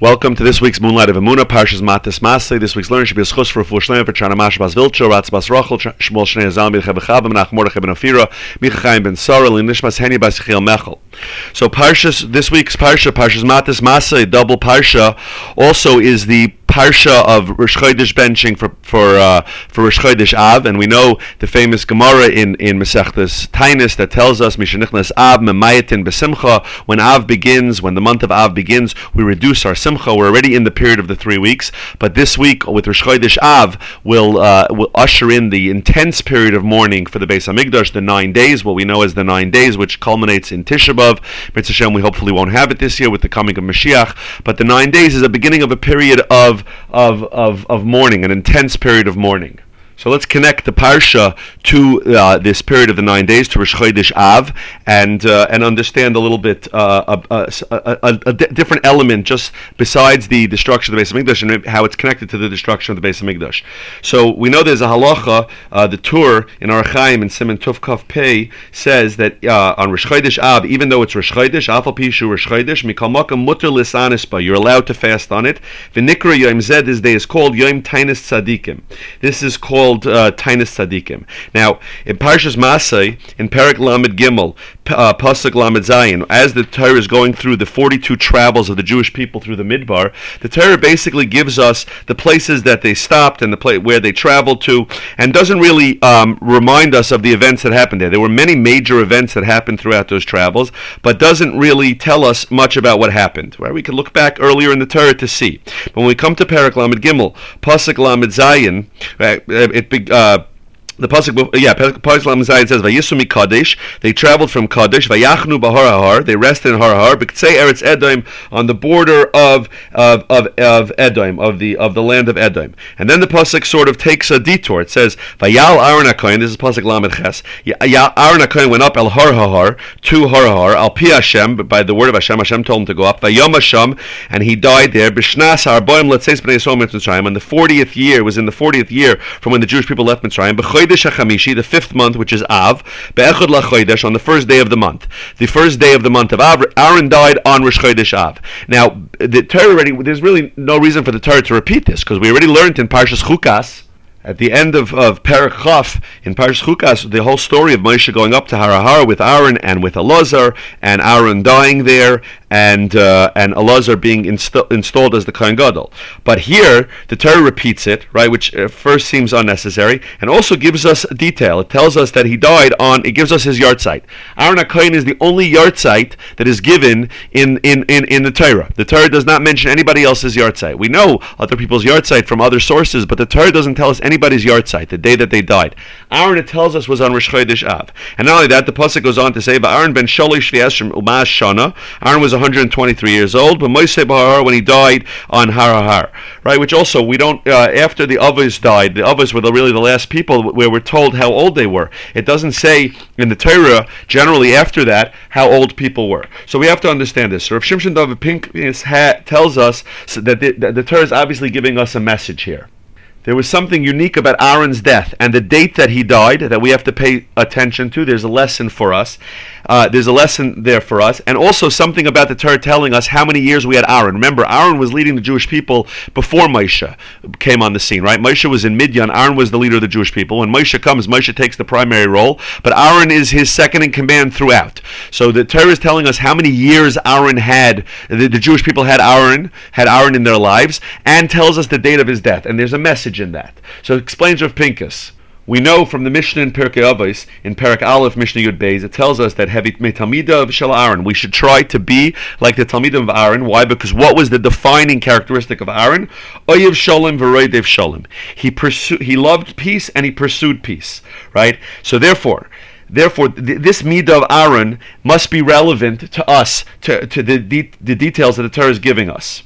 Welcome to this week's Moonlight of Emuna, Parshas Matos Masei. This week's learning should be a schus for full shleim for Chana Mash Bas Vilcho, Ratz Bas Rochel, Shmuel Shnei Zal, Mir Chebe Chabam, Nach Mordechai ben Ofira, Micha ben Sora, Linishmas Heni Bas Yechiel Mechel. So Parshas, this week's Parsha, Parshas Matos Masei, double Parsha, also is the parsha of Rosh Chodesh benching for for uh, for Rosh Chodesh Av, and we know the famous Gemara in in Masechtas Tainus that tells us Mishanichnas Av Memayatin Besimcha. When Av begins, when the month of Av begins, we reduce our Simcha. We're already in the period of the three weeks, but this week with Rosh Chodesh Av, will uh, will usher in the intense period of mourning for the Beis Hamikdash, the nine days, what we know as the nine days, which culminates in Tisha B'av. Hashem, we hopefully won't have it this year with the coming of Mashiach, but the nine days is a beginning of a period of of, of, of mourning, an intense period of mourning. So let's connect the parsha to uh, this period of the nine days to Rosh Chodesh Av, and uh, and understand a little bit uh, a, a, a, a, different element just besides the destruction of the Beis Hamikdash and how it's connected to the destruction of the Beis Hamikdash. So we know there's a halacha. Uh, the Tur in Orach Chaim and Simon Tuvkaf Pei says that uh, on Rosh Chodesh Av, even though it's Rosh Chodesh, Afal Pishu Rosh Chodesh, Mikal Makam Mutter Lisanispa, you're allowed to fast on it. The Yom Zed this day is called Yom Tainis Tzadikim. This is called called uh, Tainus Tzadikim. Now, in Parshas Masei, in Perak Lamed Gimel, uh, Pasuk Lamed Zayin, as the Torah is going through the 42 travels of the Jewish people through the Midbar, the Torah basically gives us the places that they stopped and the place where they traveled to, and doesn't really um, remind us of the events that happened there. There were many major events that happened throughout those travels, but doesn't really tell us much about what happened. Right? We can look back earlier in the Torah to see. But when we come to Perak Lamed Gimel, Pasuk Lamed Zayin, right, it be uh, the pasuk, yeah, pasuk Lam Zayin says, "Vayisumi Kadesh." They traveled from Kadesh. Vayachnu Bahar They rested in Har Har. B'ktzei Eretz Edom on the border of of of, of Edom of the of the land of Edom. And then the pasuk sort of takes a detour. It says, "Vayal Aaron Akoin." This is pasuk Lamed Ches. Aaron Akoin went up El Har Har to Har Har Al Pi Hashem by the word of Hashem. Hashem told him to go up. Vayom Hashem, and he died there. B'shnas Harboim Letzeis Bnei Yisrael Mitzrayim. And the fortieth year was in the fortieth year from when the Jewish people left Mitzrayim. Chodesh HaChamishi, the fifth month, which is Av, Be'echad LaChodesh, on the first day of the month. The first day of the month of Av, Aaron died on Rosh Chodesh Av. Now, the Torah already, there's really no reason for the Torah to repeat this, because we already learned in Parshas Chukas, at the end of, of Perek in Parshas Chukas, the whole story of Moshe going up to Harahar with Aaron and with Elazar, and Aaron dying there, and uh, and Elazar being insta- installed as the Kohen Gadol. But here, the Torah repeats it, right, which uh, first seems unnecessary, and also gives us detail. It tells us that he died on. It gives us his yahrzeit. Aaron HaKohen is the only yahrzeit that is given in, in, in, in the Torah. The Torah does not mention anybody else's yahrzeit. We know other people's yahrzeit from other sources, but the Torah doesn't tell us anybody's yahrzeit the day that they died. Aaron, it tells us, was on Rosh Chodesh Av. And not only that, the pasuk goes on to say, "But "Aaron ben Sholish umas shana." Aaron was 123 years old, but Moshe Bahar when he died on Harahar, right? Which also we don't. Uh, after the others died, the others were the, really the last people where we're told how old they were. It doesn't say in the Torah generally after that how old people were. So we have to understand this. So Rav Shimshon David Pincus tells us that the, that the Torah is obviously giving us a message here there was something unique about Aaron's death and the date that he died that we have to pay attention to. There's a lesson for us. Uh, there's a lesson there for us, and also something about the Torah telling us how many years we had Aaron. Remember, Aaron was leading the Jewish people before Moshe came on the scene, right? Moshe was in Midian. Aaron was the leader of the Jewish people. When Moshe comes, Moshe takes the primary role, but Aaron is his second in command throughout. So the Torah is telling us how many years Aaron had. The, the Jewish people had Aaron, had Aaron in their lives, and tells us the date of his death. And there's a message in that. So it explains Rav Pincus. We know from the Mishnah in Pirkei Avos, in Perak Aleph, Mishnah Yud Beis, it tells us that heavy Talmida of Shel Aaron. We should try to be like the Talmida of Aaron. Why? Because what was the defining characteristic of Aaron? Oyev Shalom v'Roidev Shalom. He pursued, he loved peace and he pursued peace. Right. So therefore, Therefore, th- this midah of Aaron must be relevant to us, to, to the, de- the details that the Torah is giving us.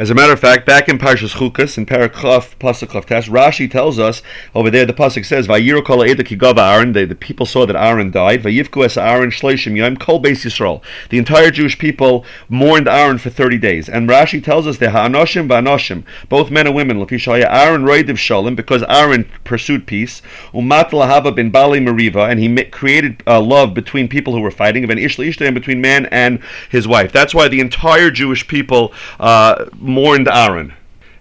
As a matter of fact, back in Parshas Chukas, in Parakhov, Pasuk of Tes, Rashi tells us over there, the Pasuk says, Aaron, the, the people saw that Aaron died, Vayivku es Aaron shleishim yom kol beis Yisrael. The entire Jewish people mourned Aaron for 30 days. And Rashi tells us that Ha'anoshim va'anoshim, both men and women, Lefishaya, Aaron roidiv shalom, because Aaron pursued peace, Umat lahava bin Bali Mariva, and he created uh, love between people who were fighting, of an Ishla between man and his wife. That's why the entire Jewish people uh, mourned Aaron.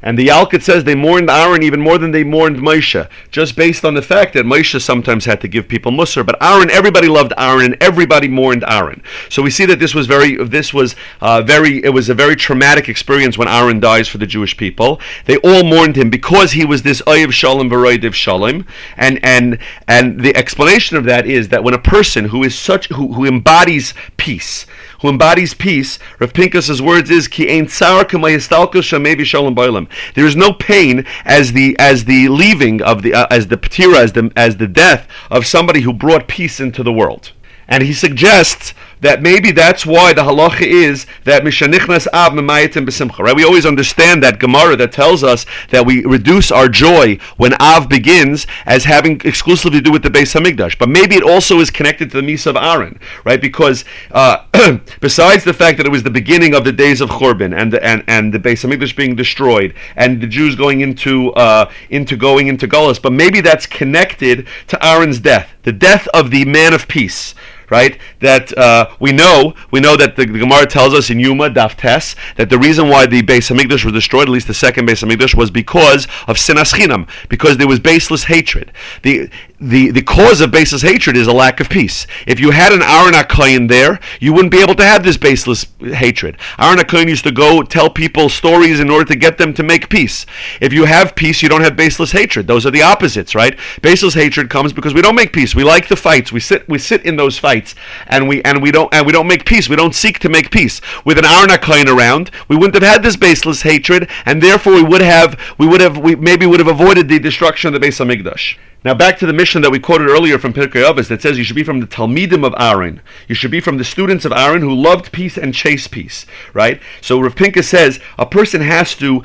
And the Yalkut says they mourned Aaron even more than they mourned Moshe, just based on the fact that Moshe sometimes had to give people Musar, but Aaron, everybody loved Aaron, and everybody mourned Aaron. So we see that this was very, this was uh, very, it was a very traumatic experience when Aaron dies for the Jewish people. They all mourned him because he was this Oyev Shalom V'Roidev Shalom, and and and the explanation of that is that when a person who is such who, who embodies peace, who embodies peace, Rav Pinkus's words is ki ein tsar shalom. There is no pain as the as the leaving of the uh, as the patira as the as the death of somebody who brought peace into the world. And he suggests that maybe that's why the halacha is that mishanichnas av memayitim b'simcha. Right? We always understand that Gemara that tells us that we reduce our joy when av begins as having exclusively to do with the Beis Hamikdash. But maybe it also is connected to the Misa of Aaron, right? Because uh, besides the fact that it was the beginning of the days of Churban and the, and and the Beis Hamikdash being destroyed and the Jews going into uh, into going into Gullus, but maybe that's connected to Aaron's death, the death of the man of peace right? That uh, we know, we know that the, the, Gemara tells us in Yuma Daf Tes that the reason why the Beis Hamikdash was destroyed, at least the second Beis Hamikdash, was because of sinas chinam, because there was baseless hatred. The the, the cause of baseless hatred is a lack of peace. If you had an Aaron HaKoyin there, you wouldn't be able to have this baseless hatred. Aaron HaKoyin used to go tell people stories in order to get them to make peace. If you have peace, you don't have baseless hatred. Those are the opposites, right? Baseless hatred comes because we don't make peace. We like the fights. We sit we sit in those fights and we and we don't and we don't make peace. We don't seek to make peace. With an Aaron HaKoyin around, we wouldn't have had this baseless hatred, and therefore we would have we would have we maybe would have avoided the destruction of the Beis Hamikdash. Now back to the Mishnah that we quoted earlier from Pirkei Avos that says you should be from the Talmidim of Aaron. You should be from the students of Aaron who loved peace and chased peace, right? So Rav Pinka says a person has to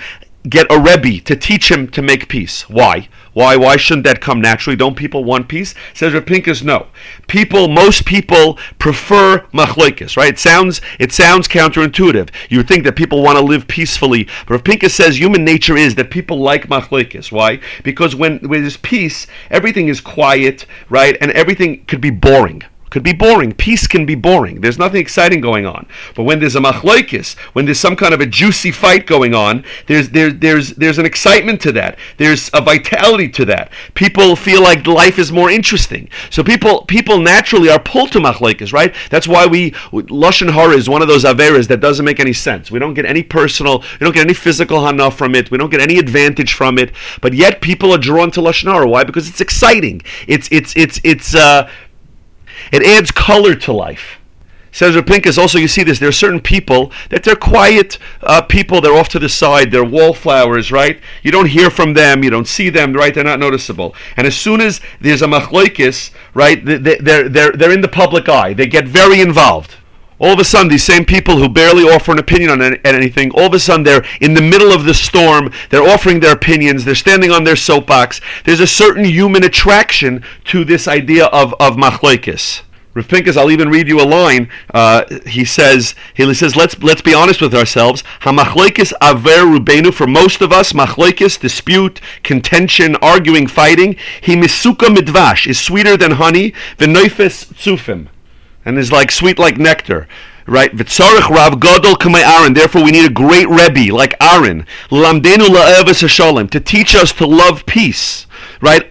get a Rebbe to teach him to make peace. Why? Why? Why shouldn't that come naturally? Don't people want peace? Says Rapinkus, no. People, most people prefer machloikis, right? It sounds, it sounds counterintuitive. You would think that people want to live peacefully, but Rapinkus says human nature is that people like machloikis. Why? Because when, when there's peace, everything is quiet, right? And everything could be boring could be boring. Peace can be boring. There's nothing exciting going on. But when there's a machloikis, when there's some kind of a juicy fight going on, there's there, there's there's an excitement to that. There's a vitality to that. People feel like life is more interesting. So people people naturally are pulled to machloikis, right? That's why we lashon hara is one of those averas that doesn't make any sense. We don't get any personal, we don't get any physical hana from it. We don't get any advantage from it. But yet people are drawn to lashon hara. Why? Because it's exciting. It's it's it's it's uh, it adds color to life. Says Rapinkus, also you see this, there are certain people that they're quiet uh, people, they're off to the side, they're wallflowers, right? You don't hear from them, you don't see them, right? They're not noticeable. And as soon as there's a machloikis, right, they're, they're, they're in the public eye. They get very involved. All of a sudden, these same people who barely offer an opinion on anything, all of a sudden they're in the middle of the storm, they're offering their opinions, they're standing on their soapbox. There's a certain human attraction to this idea of, of machloikis. Rav Pinkus, I'll even read you a line. Uh, he says, he says, let's let's be honest with ourselves. Hamachloikis aver rubenu for most of us, machloikis dispute, contention, arguing, fighting. He misuka midvash is sweeter than honey. V'noifes tsufim, and is like sweet like nectar. Right, V'tzarich Rav Gadol Kamei Aaron. Therefore, we need a great Rebbe like Aaron, Lamdenu la'eves to teach us to love peace right?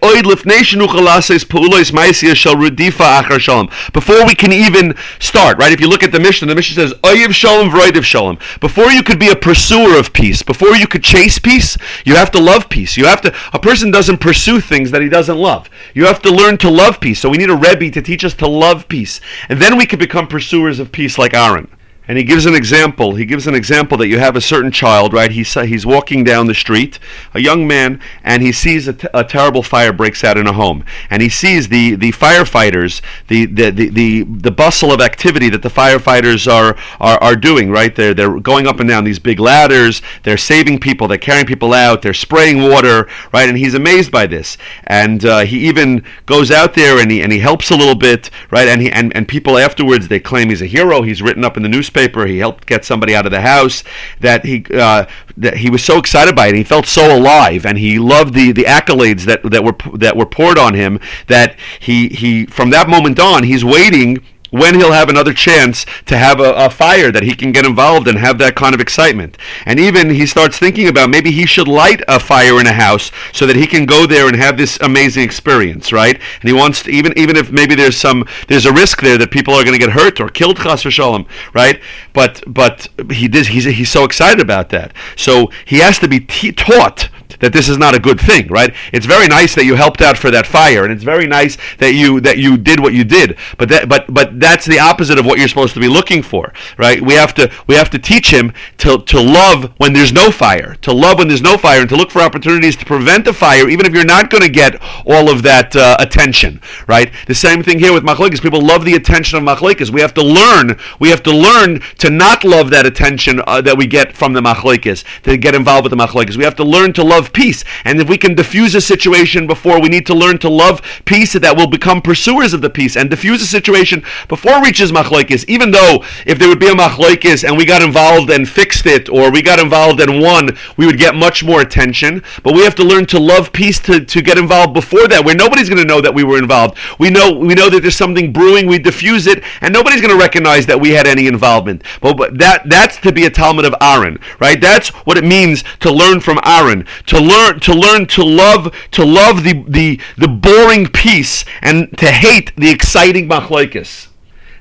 Before we can even start, right? If you look at the Mishnah, the Mishnah says Oyev Shalom Vroidev Shalom. Before you could be a pursuer of peace, before you could chase peace, you have to love peace. You have to. A person doesn't pursue things that he doesn't love. You have to learn to love peace. So we need a rebbe to teach us to love peace, and then we can become pursuers of peace like Aaron. And he gives an example. He gives an example that you have a certain child, right? He's he's walking down the street, a young man, and he sees a, t- a terrible fire breaks out in a home, and he sees the the firefighters, the the, the the the bustle of activity that the firefighters are are, are doing, right? They're they're going up and down these big ladders, they're saving people, they're carrying people out, they're spraying water, right? And he's amazed by this, and uh, he even goes out there and he and he helps a little bit, right? And he and, and people afterwards they claim he's a hero. He's written up in the newspaper newspaper. He helped get somebody out of the house. That he uh, that he was so excited by it. He felt so alive, and he loved the, the accolades that that were that were poured on him. That he he from that moment on, he's waiting when he'll have another chance to have a, a, fire that he can get involved and have that kind of excitement. And even he starts thinking about maybe he should light a fire in a house so that he can go there and have this amazing experience, right? And he wants to, even even if maybe there's some there's a risk there that people are going to get hurt or killed, chas v'shalom, right? But but he did he's he's so excited about that. So he has to be t- taught that this is not a good thing, right? It's very nice that you helped out for that fire, and it's very nice that you that you did what you did. But that but but that's the opposite of what you're supposed to be looking for, right? We have to we have to teach him to to love when there's no fire, to love when there's no fire, and to look for opportunities to prevent the fire, even if you're not going to get all of that uh, attention, right? The same thing here with machlekes. People love the attention of machlekes. We have to learn. We have to learn to not love that attention uh, that we get from the machlekes, to get involved with the machlekes. We have to learn to love peace. And if we can diffuse a situation before, we need to learn to love peace that will become pursuers of the peace and diffuse a situation before reaches machlokes. Even though if there would be a machlokes and we got involved and fixed it, or we got involved and won, we would get much more attention. But we have to learn to love peace to, to get involved before that, where nobody's going to know that we were involved. We know we know that there's something brewing. We diffuse it, and nobody's going to recognize that we had any involvement. But, but that that's to be a Talmid of Aaron, right? That's what it means to learn from Aaron, to learn to learn to love to love the the the boring peace and to hate the exciting machlokes.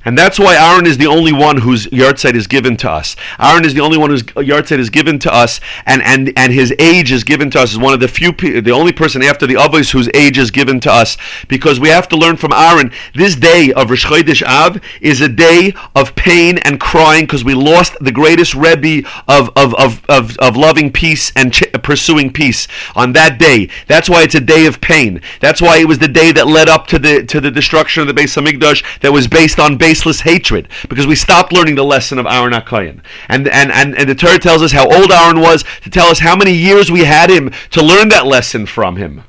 And that's why Aaron is the only one whose yahrzeit is given to us. Aaron is the only one whose yahrzeit is given to us, and, and, and his age is given to us as one of the few, the only person after the others whose age is given to us, because we have to learn from Aaron. This day of Rosh Chodesh Av is a day of pain and crying because we lost the greatest Rebbe of, of, of, of, of loving peace and ch- pursuing peace on that day. That's why it's a day of pain. That's why it was the day that led up to the to the destruction of the Beis Hamikdash that was based on base baseless hatred because we stopped learning the lesson of Aaron HaKoyen. And, and, and, and the Torah tells us how old Aaron was to tell us how many years we had him to learn that lesson from him.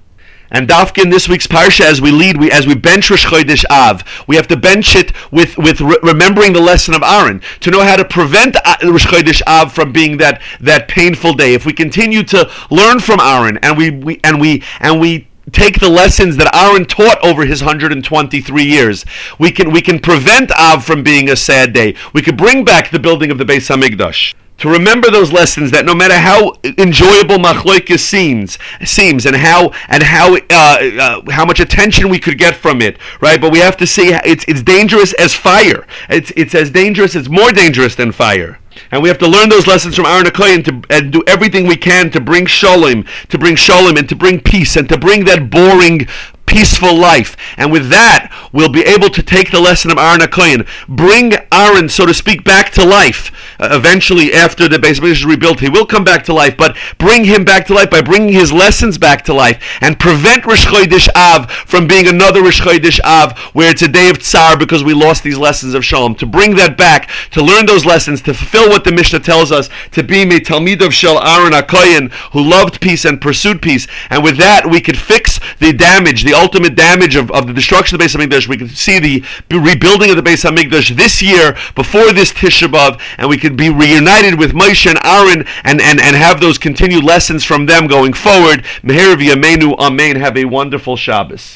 And Dafka in this week's parsha, as we lead, we, as we bench Rosh Chodesh Av, we have to bench it with, with re- remembering the lesson of Aaron to know how to prevent uh, Rosh Chodesh Av from being that, that painful day. If we continue to learn from Aaron and we, we and we and we take the lessons that Aaron taught over his 123 years. We can we can prevent Av from being a sad day. We could bring back the building of the Beis Hamikdash. To remember those lessons that no matter how enjoyable machloikis seems seems and how and how uh, uh, how much attention we could get from it, right? But we have to see it's it's dangerous as fire. It's it's as dangerous. It's more dangerous than fire. And we have to learn those lessons from Aaron Akoyan to and do everything we can to bring shalom, to bring shalom, and to bring peace, and to bring that boring peaceful life. And with that, we'll be able to take the lesson of Aaron HaKoyin, bring Aaron, so to speak, back to life. Uh, eventually, after the Beis is rebuilt, he will come back to life, but bring him back to life by bringing his lessons back to life and prevent Rosh Chodesh Av from being another Rosh Chodesh Av where it's a day of tsar because we lost these lessons of Shalom. To bring that back, to learn those lessons, to fulfill what the Mishnah tells us, to be a Talmid of Shel Aaron HaKoyin who loved peace and pursued peace. And with that, we could fix the damage, the ultimate damage of, of the destruction of the Beis Hamikdash. We can see the rebuilding of the Beis Hamikdash this year before this Tisha B'av, and we can be reunited with Moshe and Aaron and, and, and have those continued lessons from them going forward. Meher v'yameinu, amen. Have a wonderful Shabbos.